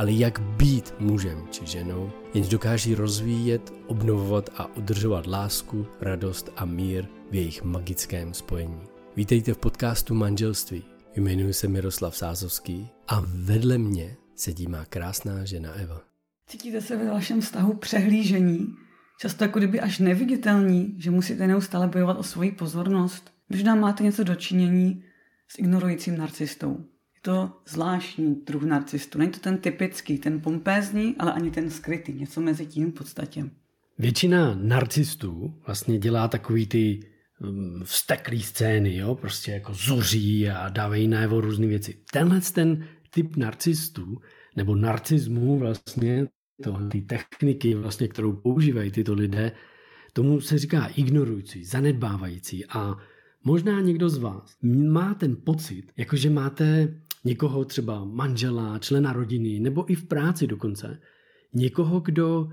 ale jak být mužem či ženou, jenž dokáží rozvíjet, obnovovat a udržovat lásku, radost a mír v jejich magickém spojení. Vítejte v podcastu Manželství. Jmenuji se Miroslav Sázovský a vedle mě sedí má krásná žena Eva. Cítíte se ve vašem vztahu přehlížení, často jako kdyby až neviditelní, že musíte neustále bojovat o svoji pozornost? Možná máte něco dočinění s ignorujícím narcistou. To zvláštní druh narcistu. Není to ten typický, ten pompézní, ale ani ten skrytý. Něco mezi tím v podstatě. Většina narcistů vlastně dělá takový ty um, vsteklý scény, jo? prostě jako zuří a dávají najevo různé věci. Tenhle ten typ narcistů, nebo narcismu vlastně, ty techniky, vlastně, kterou používají tyto lidé, tomu se říká ignorující, zanedbávající a Možná někdo z vás má ten pocit, jakože máte někoho třeba manžela, člena rodiny, nebo i v práci dokonce, někoho, kdo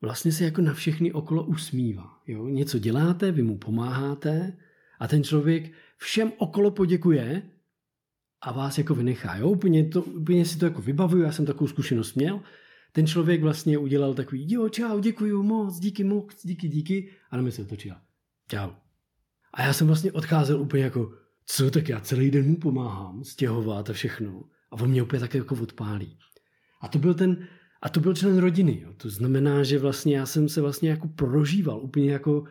vlastně se jako na všechny okolo usmívá. Jo? Něco děláte, vy mu pomáháte a ten člověk všem okolo poděkuje a vás jako vynechá. Jo? Úplně, to, úplně si to jako vybavuju, já jsem takovou zkušenost měl. Ten člověk vlastně udělal takový, jo, čau, děkuji moc, díky moc, díky, díky. A na mě se otočila. Čau. A já jsem vlastně odcházel úplně jako, co, tak já celý den mu pomáhám stěhovat a všechno. A on mě úplně tak jako odpálí. A to byl ten, a to byl člen rodiny. Jo. To znamená, že vlastně já jsem se vlastně jako prožíval úplně jako,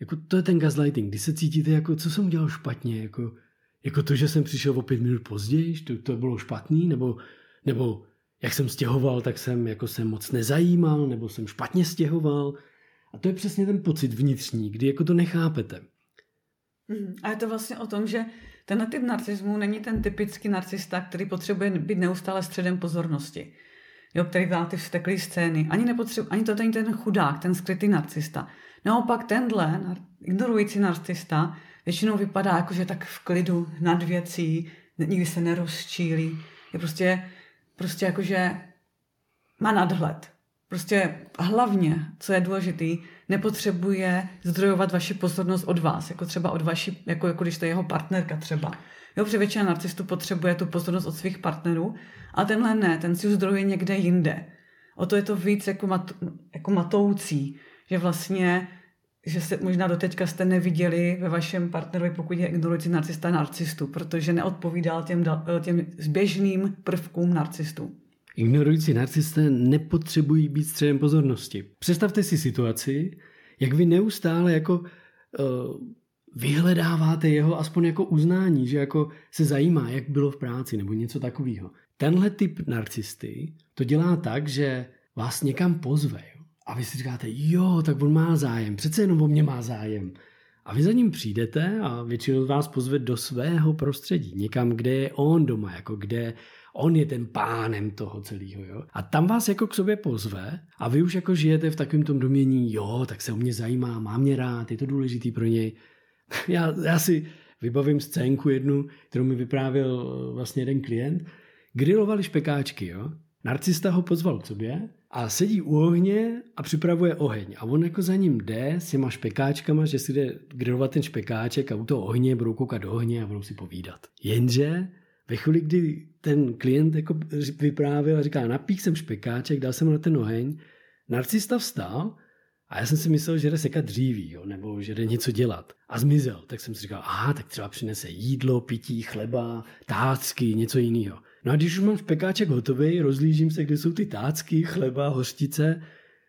jako to je ten gaslighting, kdy se cítíte jako, co jsem udělal špatně, jako, jako to, že jsem přišel o pět minut později, to, to bylo špatný, nebo, nebo jak jsem stěhoval, tak jsem jako se moc nezajímal, nebo jsem špatně stěhoval. A to je přesně ten pocit vnitřní, kdy jako to nechápete. Mhm. A je to vlastně o tom, že tenhle typ narcismu není ten typický narcista, který potřebuje být neustále středem pozornosti. Jo, který dá ty vsteklé scény. Ani, ani to není ten chudák, ten skrytý narcista. Naopak tenhle ignorující narcista většinou vypadá jako, že tak v klidu nad věcí, nikdy se nerozčílí. Je prostě, prostě jako, že má nadhled. Prostě hlavně, co je důležitý, nepotřebuje zdrojovat vaši pozornost od vás, jako třeba od vaší, jako, jako když to je jeho partnerka třeba. Jo, protože většina narcistů potřebuje tu pozornost od svých partnerů, a tenhle ne, ten si zdrojuje někde jinde. O to je to víc jako, mat, jako matoucí, že vlastně že se možná doteďka jste neviděli ve vašem partnerovi, pokud je ignorující narcista narcistu, protože neodpovídal těm, těm zběžným prvkům narcistů. Ignorující narcisté nepotřebují být středem pozornosti. Představte si situaci, jak vy neustále jako uh, vyhledáváte jeho aspoň jako uznání, že jako se zajímá, jak bylo v práci nebo něco takového. Tenhle typ narcisty to dělá tak, že vás někam pozve. A vy si říkáte, jo, tak on má zájem, přece jenom o mě má zájem. A vy za ním přijdete a většinou vás pozve do svého prostředí, někam, kde je on doma, jako kde on je ten pánem toho celého. Jo? A tam vás jako k sobě pozve a vy už jako žijete v takovém tom domění, jo, tak se o mě zajímá, má mě rád, je to důležitý pro něj. já, já si vybavím scénku jednu, kterou mi vyprávěl vlastně jeden klient. Grilovali špekáčky, jo. Narcista ho pozval k sobě a sedí u ohně a připravuje oheň. A on jako za ním jde s těma špekáčkama, že si jde grilovat ten špekáček a u toho ohně budou koukat do ohně a budou si povídat. Jenže ve chvíli, kdy ten klient jako vyprávěl a říká, napích jsem špekáček, dal jsem na ten oheň, narcista vstal a já jsem si myslel, že jde sekat dříví, jo, nebo že jde něco dělat. A zmizel. Tak jsem si říkal, aha, tak třeba přinese jídlo, pití, chleba, tácky, něco jiného. No a když už mám špekáček hotový, rozlížím se, kde jsou ty tácky, chleba, hořtice,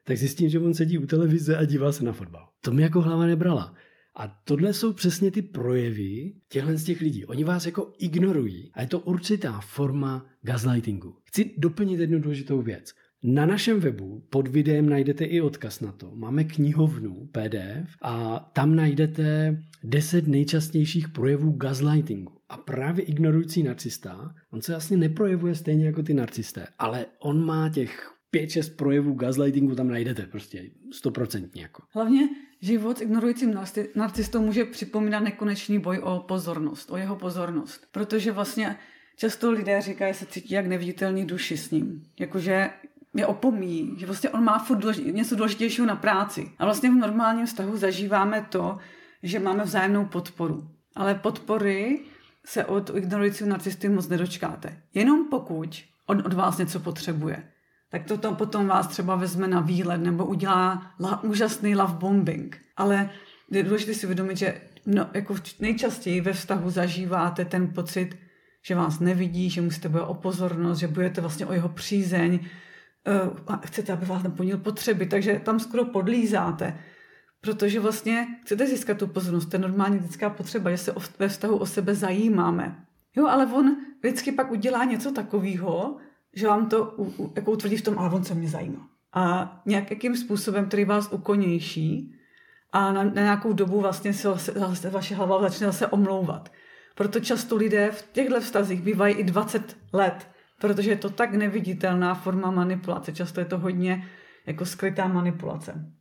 tak zjistím, že on sedí u televize a dívá se na fotbal. To mi jako hlava nebrala. A tohle jsou přesně ty projevy těchto z těch lidí. Oni vás jako ignorují a je to určitá forma gaslightingu. Chci doplnit jednu důležitou věc. Na našem webu pod videem najdete i odkaz na to. Máme knihovnu PDF a tam najdete 10 nejčastějších projevů gaslightingu. A právě ignorující narcista, on se vlastně neprojevuje stejně jako ty narcisté, ale on má těch 5-6 projevů gaslightingu tam najdete prostě stoprocentně. Jako. Hlavně život ignorujícím narcistou může připomínat nekonečný boj o pozornost, o jeho pozornost. Protože vlastně často lidé říkají, že se cítí jak neviditelný duši s ním. Jakože mě opomíjí, že vlastně on má furt důležit, něco důležitějšího na práci. A vlastně v normálním vztahu zažíváme to, že máme vzájemnou podporu. Ale podpory se od ignorujícího narcisty moc nedočkáte. Jenom pokud on od vás něco potřebuje. Tak to tam potom vás třeba vezme na výlet nebo udělá la, úžasný love bombing. Ale je důležité si uvědomit, že no, jako nejčastěji ve vztahu zažíváte ten pocit, že vás nevidí, že musíte bojovat o pozornost, že budete vlastně o jeho přízeň, uh, a chcete, aby vás naplnil potřeby, takže tam skoro podlízáte. Protože vlastně chcete získat tu pozornost, to je normální lidská potřeba, že se ve vztahu o sebe zajímáme. Jo, ale on vždycky pak udělá něco takového, že vám to u, u, jako utvrdí v tom, ale on se mě zajímá. A nějakým způsobem, který vás ukonější a na, na nějakou dobu vlastně se zase, vaše hlava začne zase omlouvat. Proto často lidé v těchto vztazích bývají i 20 let, protože je to tak neviditelná forma manipulace. Často je to hodně jako skrytá manipulace.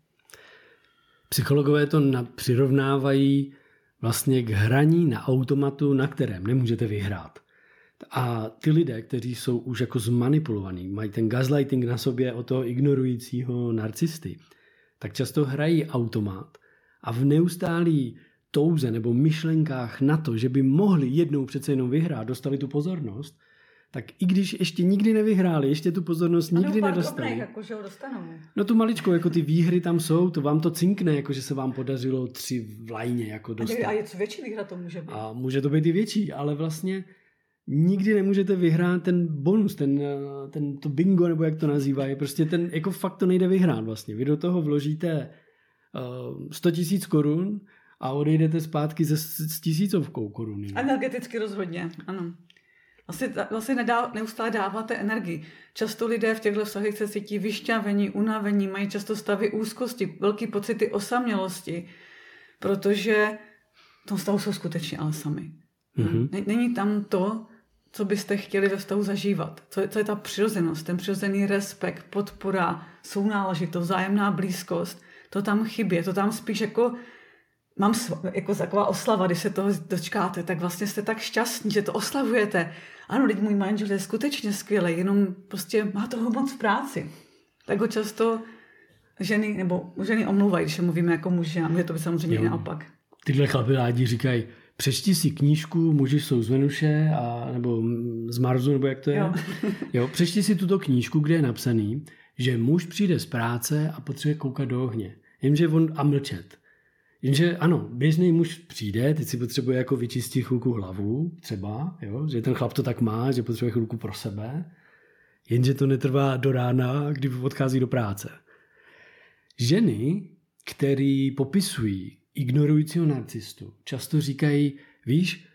Psychologové to na, přirovnávají vlastně k hraní na automatu, na kterém nemůžete vyhrát. A ty lidé, kteří jsou už jako zmanipulovaní, mají ten gaslighting na sobě o toho ignorujícího narcisty, tak často hrají automat a v neustálý touze nebo myšlenkách na to, že by mohli jednou přece jenom vyhrát, dostali tu pozornost, tak i když ještě nikdy nevyhráli, ještě tu pozornost nikdy nedostali. Dobrých, jako, že ho dostanou. No tu maličkou, jako ty výhry tam jsou, to vám to cinkne, jako že se vám podařilo tři v lajně jako dostat. A je co větší výhra to může být. A může to být i větší, ale vlastně nikdy nemůžete vyhrát ten bonus, ten, ten to bingo, nebo jak to nazývají. Prostě ten, jako fakt to nejde vyhrát vlastně. Vy do toho vložíte uh, 100 tisíc korun a odejdete zpátky se s tisícovkou korun. Energeticky rozhodně, ano. Vlastně, vlastně nedá, neustále dáváte energii. Často lidé v těchto vztazích se cítí vyšťavení, unavení, mají často stavy úzkosti, velký pocity osamělosti, protože v tom stavu jsou skutečně ale sami. Mm-hmm. Není tam to, co byste chtěli ve vztahu zažívat. Co je, co je ta přirozenost, ten přirozený respekt, podpora, sounáležitost, vzájemná blízkost. To tam chybí, to tam spíš jako mám jako taková oslava, když se toho dočkáte, tak vlastně jste tak šťastní, že to oslavujete. Ano, teď můj manžel je skutečně skvělý, jenom prostě má toho moc v práci. Tak ho často ženy, nebo ženy omlouvají, když mluvíme jako muži a může to být samozřejmě jo. naopak. Tyhle chlapy rádi říkají, přečti si knížku Muži jsou z Venuše, a, nebo z Marsu, nebo jak to je. Jo. jo, přečti si tuto knížku, kde je napsaný, že muž přijde z práce a potřebuje koukat do ohně. Jenže on a mlčet. Jenže ano, běžný muž přijde, teď si potřebuje jako vyčistit chvilku hlavu, třeba, jo, že ten chlap to tak má, že potřebuje chvilku pro sebe, jenže to netrvá do rána, kdy odchází do práce. Ženy, který popisují ignorujícího narcistu, často říkají, víš,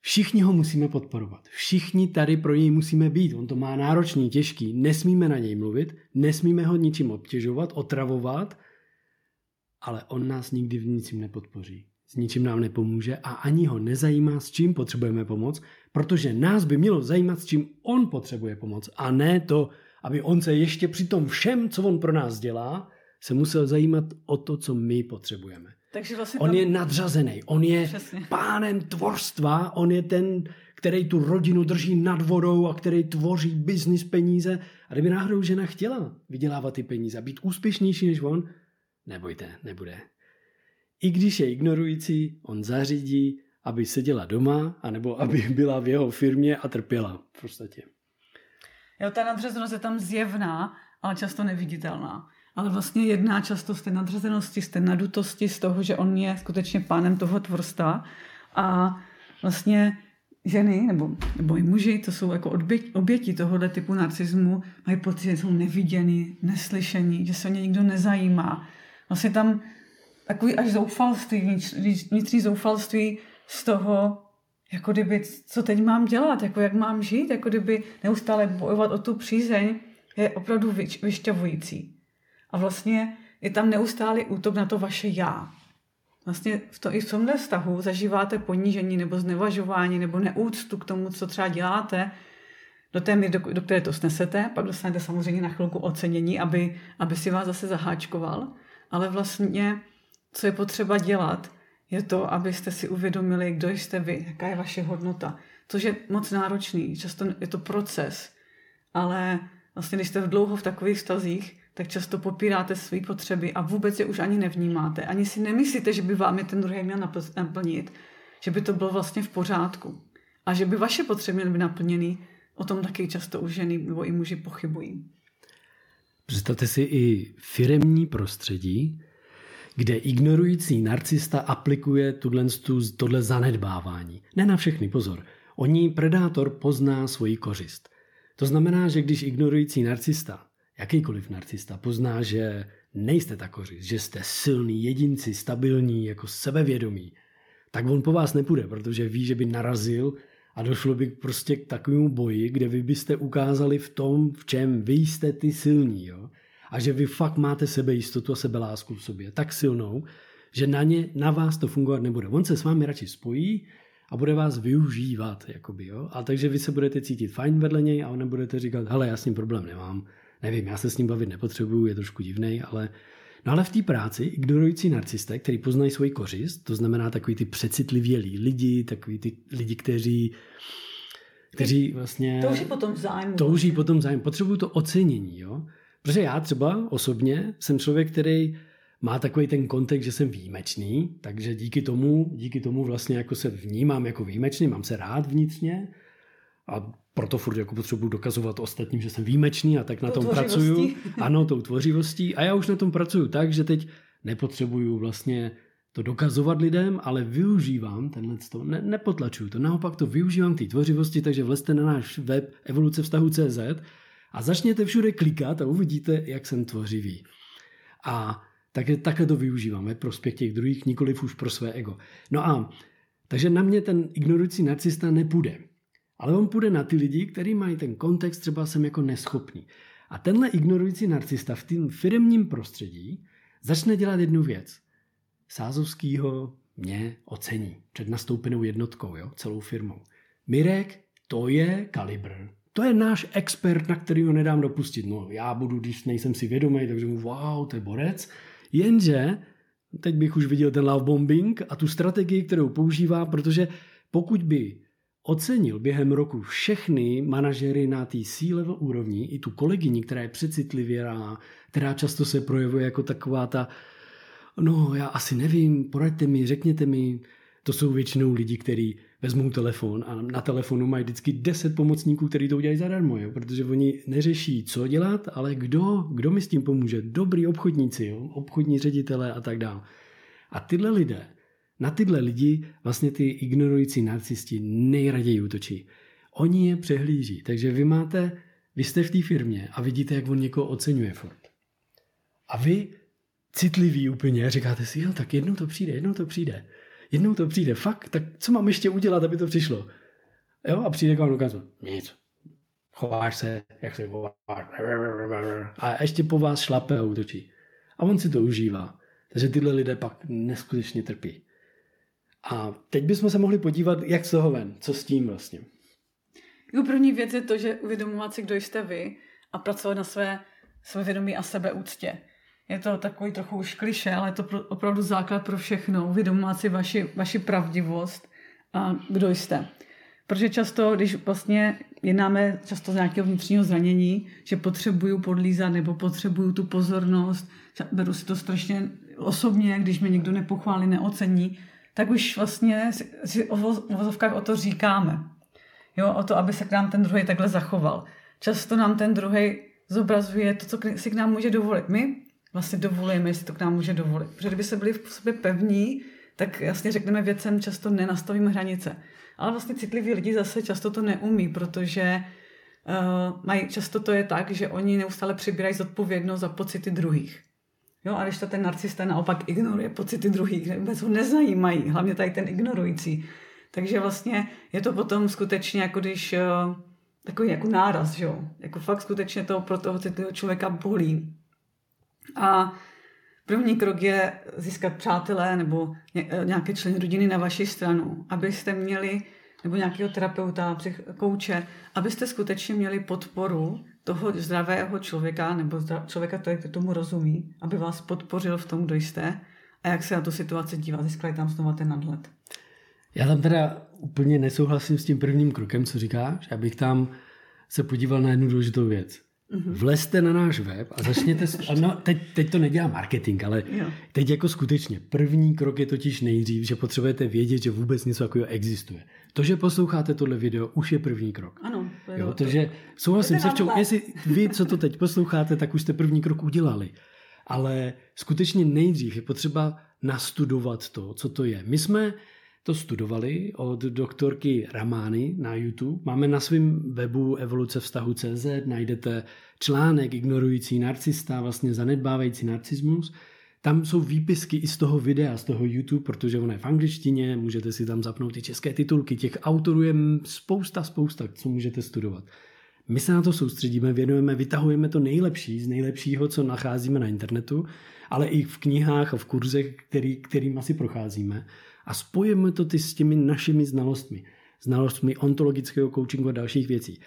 všichni ho musíme podporovat. Všichni tady pro něj musíme být. On to má náročný, těžký. Nesmíme na něj mluvit, nesmíme ho ničím obtěžovat, otravovat, ale on nás nikdy v ničím nepodpoří. S ničím nám nepomůže a ani ho nezajímá, s čím potřebujeme pomoc, protože nás by mělo zajímat, s čím on potřebuje pomoc a ne to, aby on se ještě při tom všem, co on pro nás dělá, se musel zajímat o to, co my potřebujeme. Takže vlastně on tam... je nadřazený, on je Přesně. pánem tvorstva, on je ten, který tu rodinu drží nad vodou a který tvoří biznis peníze. A kdyby náhodou žena chtěla vydělávat ty peníze a být úspěšnější než on, nebojte, nebude. I když je ignorující, on zařídí, aby seděla doma, anebo aby byla v jeho firmě a trpěla v podstatě. Jo, ta nadřazenost je tam zjevná, ale často neviditelná. Ale vlastně jedná často z té nadřazenosti, z té nadutosti, z toho, že on je skutečně pánem toho tvorstva. A vlastně ženy nebo, nebo i muži, to jsou jako oběti, tohohle typu narcismu, mají pocit, že jsou neviděni, neslyšení, že se o ně nikdo nezajímá, vlastně tam takový až zoufalství, vnitřní zoufalství z toho, jako kdyby, co teď mám dělat, jako jak mám žít, jako kdyby neustále bojovat o tu přízeň, je opravdu vyšťavující. A vlastně je tam neustálý útok na to vaše já. Vlastně v to, i v tomhle vztahu zažíváte ponížení nebo znevažování nebo neúctu k tomu, co třeba děláte, do té míry, do, do které to snesete, pak dostanete samozřejmě na chvilku ocenění, aby, aby si vás zase zaháčkoval, ale vlastně, co je potřeba dělat, je to, abyste si uvědomili, kdo jste vy, jaká je vaše hodnota. Což je moc náročný, často je to proces, ale vlastně, když jste dlouho v takových stazích, tak často popíráte své potřeby a vůbec je už ani nevnímáte. Ani si nemyslíte, že by vám je ten druhý měl naplnit, že by to bylo vlastně v pořádku. A že by vaše potřeby měly být naplněny, o tom taky často už ženy nebo i muži pochybují. Představte si i firemní prostředí, kde ignorující narcista aplikuje tohle zanedbávání. Ne na všechny, pozor. Oni predátor pozná svoji kořist. To znamená, že když ignorující narcista, jakýkoliv narcista, pozná, že nejste ta kořist, že jste silný, jedinci, stabilní, jako sebevědomí, tak on po vás nepůjde, protože ví, že by narazil a došlo by prostě k takovému boji, kde vy byste ukázali v tom, v čem vy jste ty silní. Jo? A že vy fakt máte sebejistotu a sebelásku v sobě tak silnou, že na, ně, na vás to fungovat nebude. On se s vámi radši spojí a bude vás využívat. Jakoby, jo? A takže vy se budete cítit fajn vedle něj a on nebudete říkat, hele, já s ním problém nemám, nevím, já se s ním bavit nepotřebuju, je trošku divný, ale No ale v té práci ignorující narcisté, který poznají svoji kořist, to znamená takový ty přecitlivělí lidi, takový ty lidi, kteří kteří vlastně... Touží potom zájem. Touží potom zájem. Potřebují to ocenění, jo. Protože já třeba osobně jsem člověk, který má takový ten kontext, že jsem výjimečný, takže díky tomu, díky tomu vlastně jako se vnímám jako výjimečný, mám se rád vnitřně a proto furt jako potřebuji dokazovat ostatním, že jsem výjimečný a tak na to tom pracuju. Ano, tou tvořivostí. A já už na tom pracuju tak, že teď nepotřebuju vlastně to dokazovat lidem, ale využívám tenhle to, ne, nepotlačuju to, naopak to využívám té tvořivosti, takže vlezte na náš web evoluce vztahu CZ a začněte všude klikat a uvidíte, jak jsem tvořivý. A také, takhle to využívám ve prospěch těch druhých, nikoliv už pro své ego. No a takže na mě ten ignorující narcista nepůjde. Ale on půjde na ty lidi, kteří mají ten kontext, třeba jsem jako neschopný. A tenhle ignorující narcista v tom firmním prostředí začne dělat jednu věc. Sázovskýho mě ocení před nastoupenou jednotkou, jo, celou firmou. Mirek, to je kalibr. To je náš expert, na který ho nedám dopustit. No, já budu, když nejsem si vědomý, takže mu wow, to je borec. Jenže, teď bych už viděl ten love bombing a tu strategii, kterou používá, protože pokud by ocenil během roku všechny manažery na té C-level úrovni, i tu kolegyni, která je přecitlivěrá, která často se projevuje jako taková ta, no já asi nevím, poraďte mi, řekněte mi, to jsou většinou lidi, kteří vezmou telefon a na telefonu mají vždycky 10 pomocníků, kteří to udělají zadarmo, jo? protože oni neřeší, co dělat, ale kdo, kdo mi s tím pomůže. Dobrý obchodníci, jo? obchodní ředitelé a tak dále. A tyhle lidé na tyhle lidi vlastně ty ignorující narcisti nejraději útočí. Oni je přehlíží, takže vy máte, vy jste v té firmě a vidíte, jak on někoho oceňuje furt. A vy citliví úplně říkáte si, jo, tak jednou to přijde, jednou to přijde. Jednou to přijde, fakt, tak co mám ještě udělat, aby to přišlo? Jo, a přijde k vám ukázat, nic, chováš se, jak se chováš, a ještě po vás šlape a útočí. A on si to užívá. Takže tyhle lidé pak neskutečně trpí. A teď bychom se mohli podívat, jak z toho ven, co s tím vlastně. Jako první věc je to, že uvědomovat si, kdo jste vy a pracovat na své vědomí a sebeúctě. Je to takový trochu už kliše, ale je to pro, opravdu základ pro všechno. Uvědomovat si vaši, vaši pravdivost a kdo jste. Protože často, když vlastně jednáme často z nějakého vnitřního zranění, že potřebuju podlízat nebo potřebuju tu pozornost, beru si to strašně osobně, když mě někdo nepochválí, neocení, tak už vlastně si o vozovkách o to říkáme. Jo, o to, aby se k nám ten druhý takhle zachoval. Často nám ten druhý zobrazuje to, co si k nám může dovolit. My vlastně dovolujeme, jestli to k nám může dovolit. Protože kdyby se byli v sobě pevní, tak jasně řekneme věcem, často nenastavíme hranice. Ale vlastně citliví lidi zase často to neumí, protože uh, mají, často to je tak, že oni neustále přibírají zodpovědnost za pocity druhých. Jo, a když to ten narcista naopak ignoruje pocity druhých, vůbec ho nezajímají, hlavně tady ten ignorující. Takže vlastně je to potom skutečně jako když eh, takový jako náraz, že jo? Jako fakt skutečně to pro toho citlivého člověka bolí. A první krok je získat přátelé nebo eh, nějaké členy rodiny na vaši stranu, abyste měli nebo nějakého terapeuta, kouče, abyste skutečně měli podporu toho zdravého člověka nebo člověka, který tomu rozumí, aby vás podpořil v tom, kdo jste a jak se na tu situaci dívá. Získali tam znova ten nadhled. Já tam teda úplně nesouhlasím s tím prvním krokem, co říkáš. Já bych tam se podíval na jednu důležitou věc. Mm-hmm. Vlezte na náš web a začněte, no, teď, teď to nedělá marketing, ale jo. teď jako skutečně první krok je totiž nejdřív, že potřebujete vědět, že vůbec něco takového existuje. To, že posloucháte tohle video, už je první krok. Ano. Jo, takže souhlasím se včou, jestli vy, co to teď posloucháte, tak už jste první krok udělali. Ale skutečně nejdřív je potřeba nastudovat to, co to je. My jsme to studovali od doktorky Ramány na YouTube. Máme na svém webu evoluce vztahu CZ, najdete článek ignorující narcista, vlastně zanedbávající narcismus. Tam jsou výpisky i z toho videa, z toho YouTube, protože ono je v angličtině, můžete si tam zapnout i české titulky, těch autorů je spousta, spousta, co můžete studovat. My se na to soustředíme, věnujeme, vytahujeme to nejlepší z nejlepšího, co nacházíme na internetu, ale i v knihách a v kurzech, který, kterým asi procházíme a spojíme to ty s těmi našimi znalostmi. Znalostmi ontologického coachingu a dalších věcí.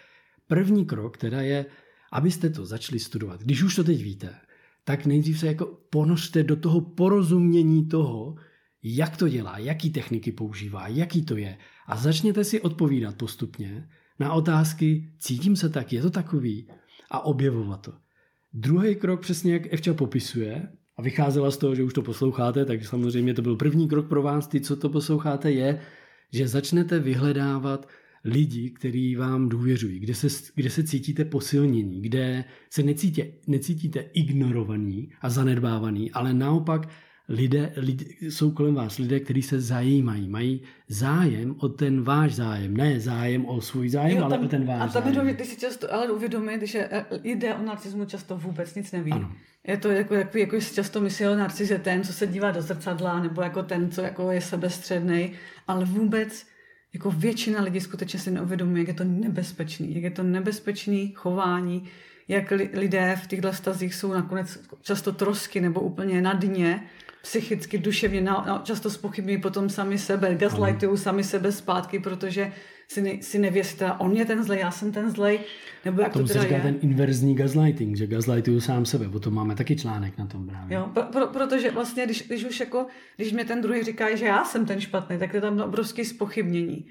První krok teda je, abyste to začali studovat. Když už to teď víte, tak nejdřív se jako ponořte do toho porozumění toho, jak to dělá, jaký techniky používá, jaký to je a začněte si odpovídat postupně na otázky, cítím se tak, je to takový a objevovat to. Druhý krok, přesně jak Evča popisuje, a vycházela z toho, že už to posloucháte, tak samozřejmě to byl první krok pro vás, ty, co to posloucháte, je, že začnete vyhledávat lidi, kteří vám důvěřují, kde se, kde se cítíte posilnění, kde se necítě, necítíte ignorovaný a zanedbávaný, ale naopak lidé, lidé, jsou kolem vás lidé, kteří se zajímají, mají zájem o ten váš zájem, ne zájem o svůj zájem, jo, tam, ale o ten váš a tam zájem. ty si často ale uvědomit, že lidé o narcismu často vůbec nic neví. Ano. Je to jako, jako, jako často myslí o narcis je ten, co se dívá do zrcadla, nebo jako ten, co jako je sebestředný, ale vůbec jako většina lidí skutečně si neuvědomuje, jak je to nebezpečný, jak je to nebezpečný chování, jak lidé v těchto stazích jsou nakonec často trosky nebo úplně na dně, psychicky, duševně, na, na, často spochybňují potom sami sebe, gaslightují sami sebe zpátky, protože si, ne, si nevěří, on je ten zlej, já jsem ten zlej, nebo jak to teda se říká je. ten inverzní gaslighting, že gaslightuju sám sebe, o tom máme taky článek na tom právě. Jo, pro, pro, protože vlastně, když, když už jako, když mě ten druhý říká, že já jsem ten špatný, tak je tam obrovské spochybnění.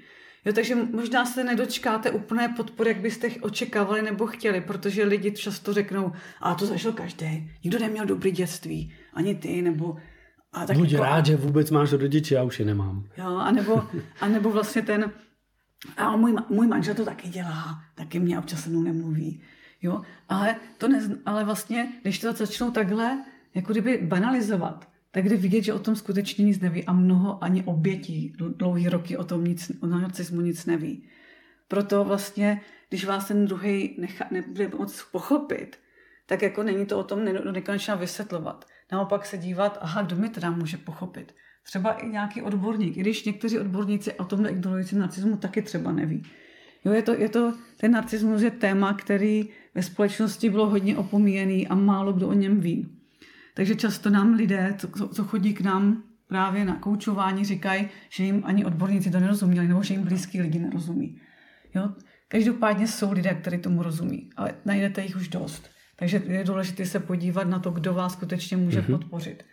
Jo, takže možná se nedočkáte úplné podpory, jak byste očekávali nebo chtěli, protože lidi často řeknou, a to zažil každý, nikdo neměl dobrý dětství, ani ty, nebo a tak Buď jako, rád, že vůbec máš rodiče, já už je nemám. Jo, anebo, anebo vlastně ten, a můj, můj manžel to taky dělá, taky mě občas se mnou nemluví. Jo, ale, to ne, ale vlastně, když to začnou takhle, jako kdyby banalizovat, tak jde vidět, že o tom skutečně nic neví a mnoho ani obětí dlouhý roky o tom nic, o narcismu nic neví. Proto vlastně, když vás ten druhý nebude moc pochopit, tak jako není to o tom nekonečná vysvětlovat. Naopak se dívat, aha, kdo mi teda může pochopit. Třeba i nějaký odborník, i když někteří odborníci o tom ignorujícím narcismu taky třeba neví. Jo, je to, je to, ten narcismus je téma, který ve společnosti bylo hodně opomíjený a málo kdo o něm ví. Takže často nám lidé, co, co chodí k nám právě na koučování, říkají, že jim ani odborníci to nerozuměli, nebo že jim blízký lidi nerozumí. Jo? Každopádně jsou lidé, kteří tomu rozumí, ale najdete jich už dost. Takže je důležité se podívat na to, kdo vás skutečně může mm-hmm. podpořit.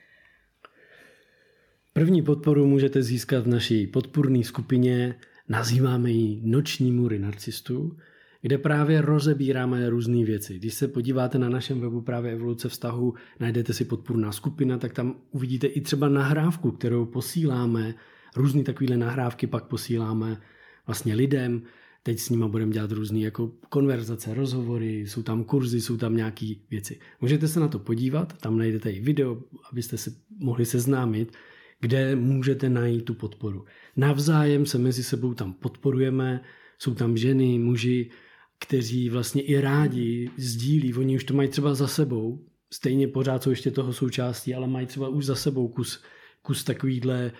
První podporu můžete získat v naší podpůrné skupině, nazýváme ji Noční můry narcistů, kde právě rozebíráme různé věci. Když se podíváte na našem webu právě evoluce vztahu, najdete si podpůrná skupina, tak tam uvidíte i třeba nahrávku, kterou posíláme, různé takovéhle nahrávky pak posíláme vlastně lidem, Teď s nima budeme dělat různé jako konverzace, rozhovory, jsou tam kurzy, jsou tam nějaké věci. Můžete se na to podívat, tam najdete i video, abyste se mohli seznámit, kde můžete najít tu podporu. Navzájem se mezi sebou tam podporujeme, jsou tam ženy, muži, kteří vlastně i rádi sdílí, oni už to mají třeba za sebou, stejně pořád jsou ještě toho součástí, ale mají třeba už za sebou kus, kus takovýhle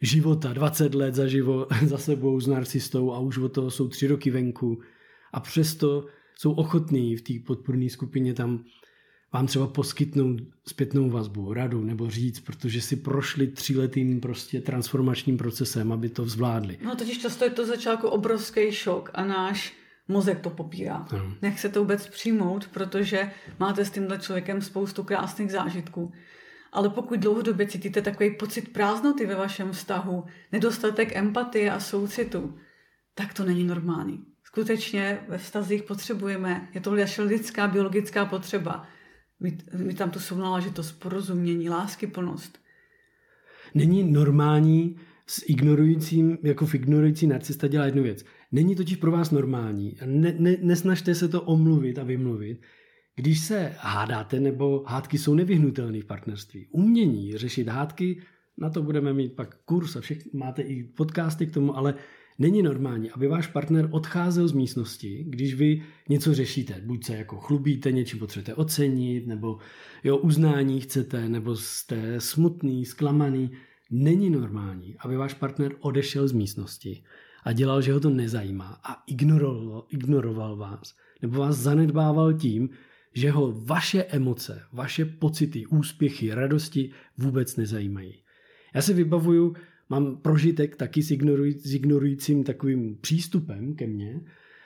života, 20 let za, živo, za sebou s narcistou a už od toho jsou tři roky venku a přesto jsou ochotní v té podporné skupině tam vám třeba poskytnout zpětnou vazbu, radu nebo říct, protože si prošli tříletým prostě transformačním procesem, aby to zvládli. No totiž často je to začátku obrovský šok a náš mozek to popírá. Ano. Nech to vůbec přijmout, protože máte s tímhle člověkem spoustu krásných zážitků. Ale pokud dlouhodobě cítíte takový pocit prázdnoty ve vašem vztahu, nedostatek empatie a soucitu, tak to není normální. Skutečně ve vztazích potřebujeme, je to naše lidská biologická potřeba, my, my tam tu sounáležitost, porozumění, lásky plnost. Není normální s ignorujícím, jako v ignorující narcista dělá jednu věc. Není totiž pro vás normální. Ne, ne, nesnažte se to omluvit a vymluvit. Když se hádáte, nebo hádky jsou nevyhnutelné v partnerství. Umění řešit hádky, na to budeme mít pak kurz a všechny, máte i podcasty k tomu, ale Není normální, aby váš partner odcházel z místnosti, když vy něco řešíte. Buď se jako chlubíte, něčím potřebujete ocenit, nebo jo, uznání chcete, nebo jste smutný, zklamaný. Není normální, aby váš partner odešel z místnosti a dělal, že ho to nezajímá a ignoroval, ignoroval vás, nebo vás zanedbával tím, že ho vaše emoce, vaše pocity, úspěchy, radosti vůbec nezajímají. Já si vybavuju mám prožitek taky s, ignoruj, s ignorujícím takovým přístupem ke mně.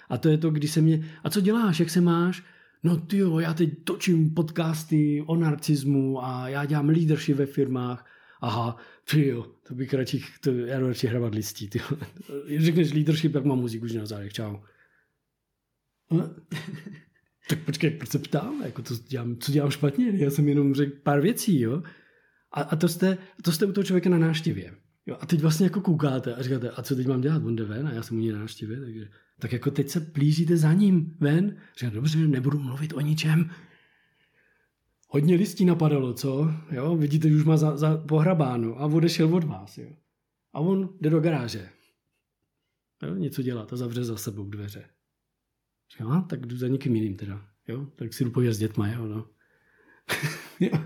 A to je to, když se mě, a co děláš, jak se máš? No ty jo, já teď točím podcasty o narcismu a já dělám leadership ve firmách. Aha, ty jo, to bych radši, to, já radši hrabat listí. Ty jo. Řekneš leadership, jak mám muziku už na zádech, čau. Tak počkej, proč se ptám, jako to dělám, co dělám špatně? Já jsem jenom řekl pár věcí, jo. A, a to, jste, to jste u toho člověka na náštěvě. Jo, a teď vlastně jako koukáte a říkáte, a co teď mám dělat? On jde ven a já jsem u něj na návštěvě, takže tak jako teď se plížíte za ním ven. Říkáte, dobře, nebudu mluvit o ničem. Hodně listí napadalo, co? Jo, vidíte, že už má za, za pohrabáno a odešel od vás, jo. A on jde do garáže. Jo, něco dělat a zavře za sebou dveře. Říkám, tak jdu za někým jiným teda. Jo, tak si jdu povědět s dětma, jo, no.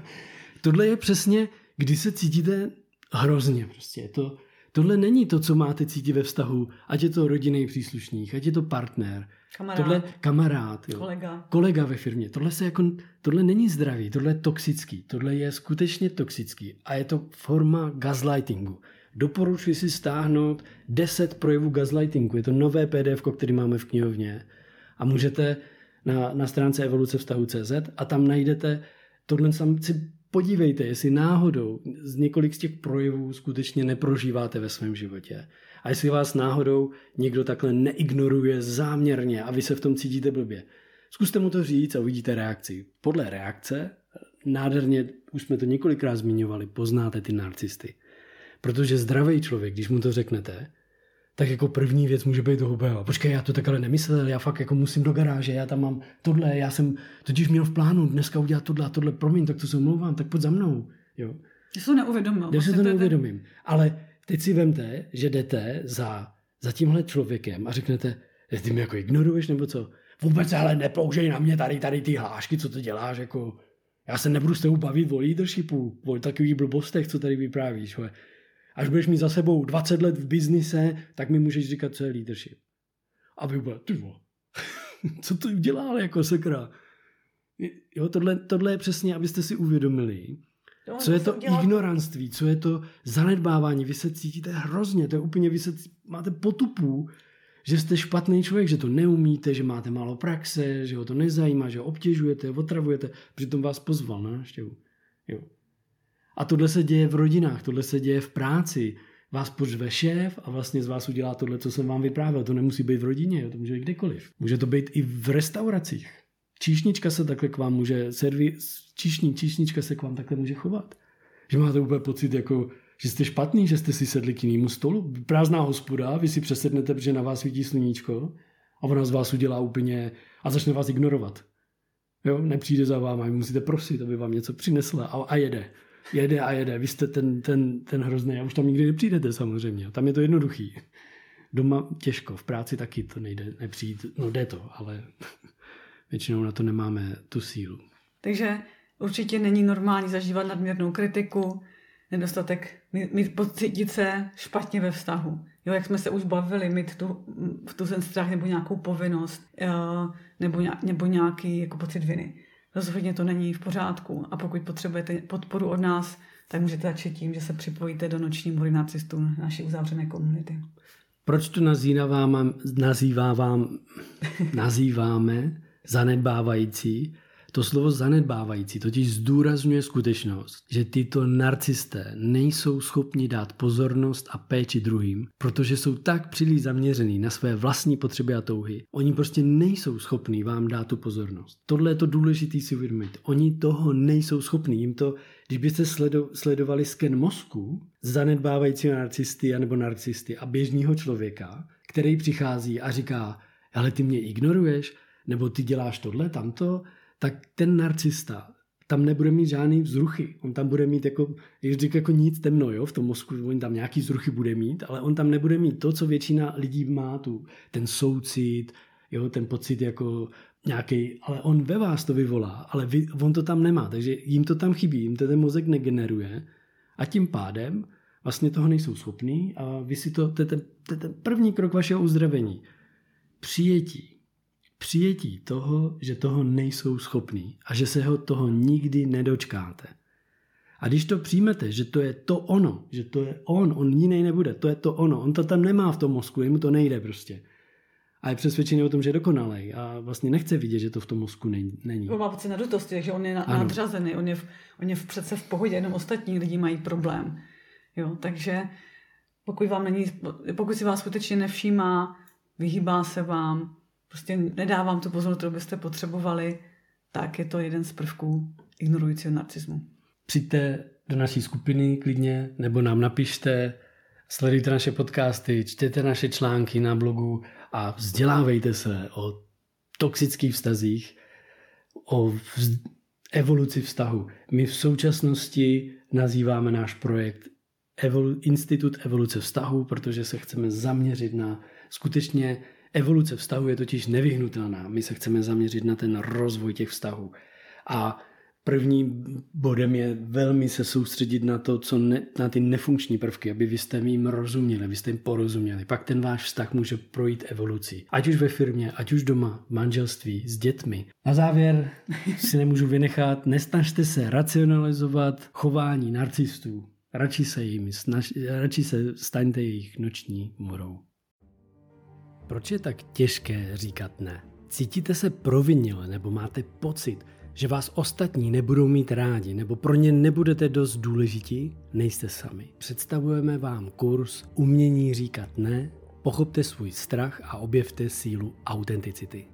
Tohle je přesně, kdy se cítíte hrozně prostě. Je to, tohle není to, co máte cítit ve vztahu, ať je to rodinný příslušník, ať je to partner, kamarád, tohle kamarád, jo, kolega. kolega ve firmě. Tohle, se jako, tohle není zdravý, tohle je toxický, tohle je skutečně toxický a je to forma gaslightingu. Doporučuji si stáhnout 10 projevů gaslightingu. Je to nové PDF, který máme v knihovně a můžete na, na stránce evoluce CZ a tam najdete tohle tam si podívejte, jestli náhodou z několik z těch projevů skutečně neprožíváte ve svém životě. A jestli vás náhodou někdo takhle neignoruje záměrně a vy se v tom cítíte blbě. Zkuste mu to říct a uvidíte reakci. Podle reakce, nádherně, už jsme to několikrát zmiňovali, poznáte ty narcisty. Protože zdravý člověk, když mu to řeknete, tak jako první věc může být úplně, počkej, já to tak ale nemyslel, já fakt jako musím do garáže, já tam mám tohle, já jsem totiž měl v plánu dneska udělat tohle a tohle, promiň, tak to se omlouvám, tak pojď za mnou, jo. Já se to neuvědomil. Já si to neuvědomím, ale teď si vemte, že jdete za, za tímhle člověkem a řeknete, ty mě jako ignoruješ nebo co? Vůbec ale nepoužij na mě tady, tady ty hlášky, co to děláš, jako já se nebudu s tebou bavit o leadershipu, o takových blbostech, co tady vyprávíš. Hele až budeš mít za sebou 20 let v biznise, tak mi můžeš říkat, co je leadership. A vy bude, ty co to dělá jako sekra? Jo, tohle, tohle je přesně, abyste si uvědomili, co je to dělat... ignoranství, co je to zanedbávání. Vy se cítíte hrozně, to je úplně, vy se máte potupu, že jste špatný člověk, že to neumíte, že máte málo praxe, že ho to nezajímá, že ho obtěžujete, otravujete, přitom vás pozval na návštěvu. Jo. A tohle se děje v rodinách, tohle se děje v práci. Vás pořve šéf a vlastně z vás udělá tohle, co jsem vám vyprávěl. To nemusí být v rodině, to může být kdekoliv. Může to být i v restauracích. Číšnička se takhle k vám může, servi, číšník, číšnička se k vám takhle může chovat. Že máte úplně pocit, jako, že jste špatný, že jste si sedli k jinému stolu. Prázdná hospoda, vy si přesednete, protože na vás svítí sluníčko a ona z vás udělá úplně a začne vás ignorovat. Jo, nepřijde za váma, musíte prosit, aby vám něco přinesla a, a jede jede a jede. Vy jste ten, ten, ten hrozný a už tam nikdy nepřijdete samozřejmě. Tam je to jednoduchý. Doma těžko, v práci taky to nejde nepřijít. No jde to, ale většinou na to nemáme tu sílu. Takže určitě není normální zažívat nadměrnou kritiku, nedostatek, mít, pocítit se špatně ve vztahu. Jo, jak jsme se už bavili, mít tu, tu ten strach nebo nějakou povinnost, nebo, nebo nějaký jako pocit viny. Rozhodně to není v pořádku a pokud potřebujete podporu od nás, tak můžete začít tím, že se připojíte do noční mory nacistů naší uzavřené komunity. Proč to nazýváme, nazýváme, nazýváme zanedbávající? To slovo zanedbávající totiž zdůrazňuje skutečnost, že tyto narcisté nejsou schopni dát pozornost a péči druhým, protože jsou tak příliš zaměřený na své vlastní potřeby a touhy. Oni prostě nejsou schopní vám dát tu pozornost. Tohle je to důležité si uvědomit. Oni toho nejsou schopní. Jim to, když byste sledo, sledovali sken mozku zanedbávajícího narcisty nebo narcisty a běžného člověka, který přichází a říká, ale ty mě ignoruješ, nebo ty děláš tohle, tamto, tak ten narcista tam nebude mít žádný vzruchy. On tam bude mít jako, jak říká, jako nic temno jo, v tom mozku, on tam nějaký vzruchy bude mít, ale on tam nebude mít to, co většina lidí má, tu, ten soucit, jo, ten pocit jako nějaký, ale on ve vás to vyvolá, ale vy, on to tam nemá, takže jim to tam chybí, jim to ten mozek negeneruje a tím pádem vlastně toho nejsou schopní a vy si to, to je ten, to je ten první krok vašeho uzdravení. Přijetí přijetí toho, že toho nejsou schopní a že se ho toho nikdy nedočkáte. A když to přijmete, že to je to ono, že to je on, on jiný nebude, to je to ono, on to tam nemá v tom mozku, jemu to nejde prostě. A je přesvědčený o tom, že je dokonalej a vlastně nechce vidět, že to v tom mozku není. On má pocit nadutosti, takže on je ano. nadřazený, on je, v, on je v přece v pohodě, jenom ostatní lidi mají problém. Jo, takže pokud, vám není, pokud si vás skutečně nevšímá, vyhýbá se vám, prostě nedávám tu pozornost, kterou byste potřebovali, tak je to jeden z prvků ignorujícího narcismu. Přijďte do naší skupiny klidně, nebo nám napište, sledujte naše podcasty, čtěte naše články na blogu a vzdělávejte se o toxických vztazích, o vz- evoluci vztahu. My v současnosti nazýváme náš projekt Evol- Institut evoluce vztahu, protože se chceme zaměřit na skutečně Evoluce vztahu je totiž nevyhnutelná. My se chceme zaměřit na ten rozvoj těch vztahů. A první bodem je velmi se soustředit na to, co ne, na ty nefunkční prvky, aby vy jste jim rozuměli, vy jste jim porozuměli. Pak ten váš vztah může projít evolucí. Ať už ve firmě, ať už doma, v manželství, s dětmi. Na závěr si nemůžu vynechat, nesnažte se racionalizovat chování narcistů. Radši se jim, snaž, radši se staňte jejich noční morou. Proč je tak těžké říkat ne? Cítíte se provinile nebo máte pocit, že vás ostatní nebudou mít rádi nebo pro ně nebudete dost důležití? Nejste sami. Představujeme vám kurz Umění říkat ne, pochopte svůj strach a objevte sílu autenticity.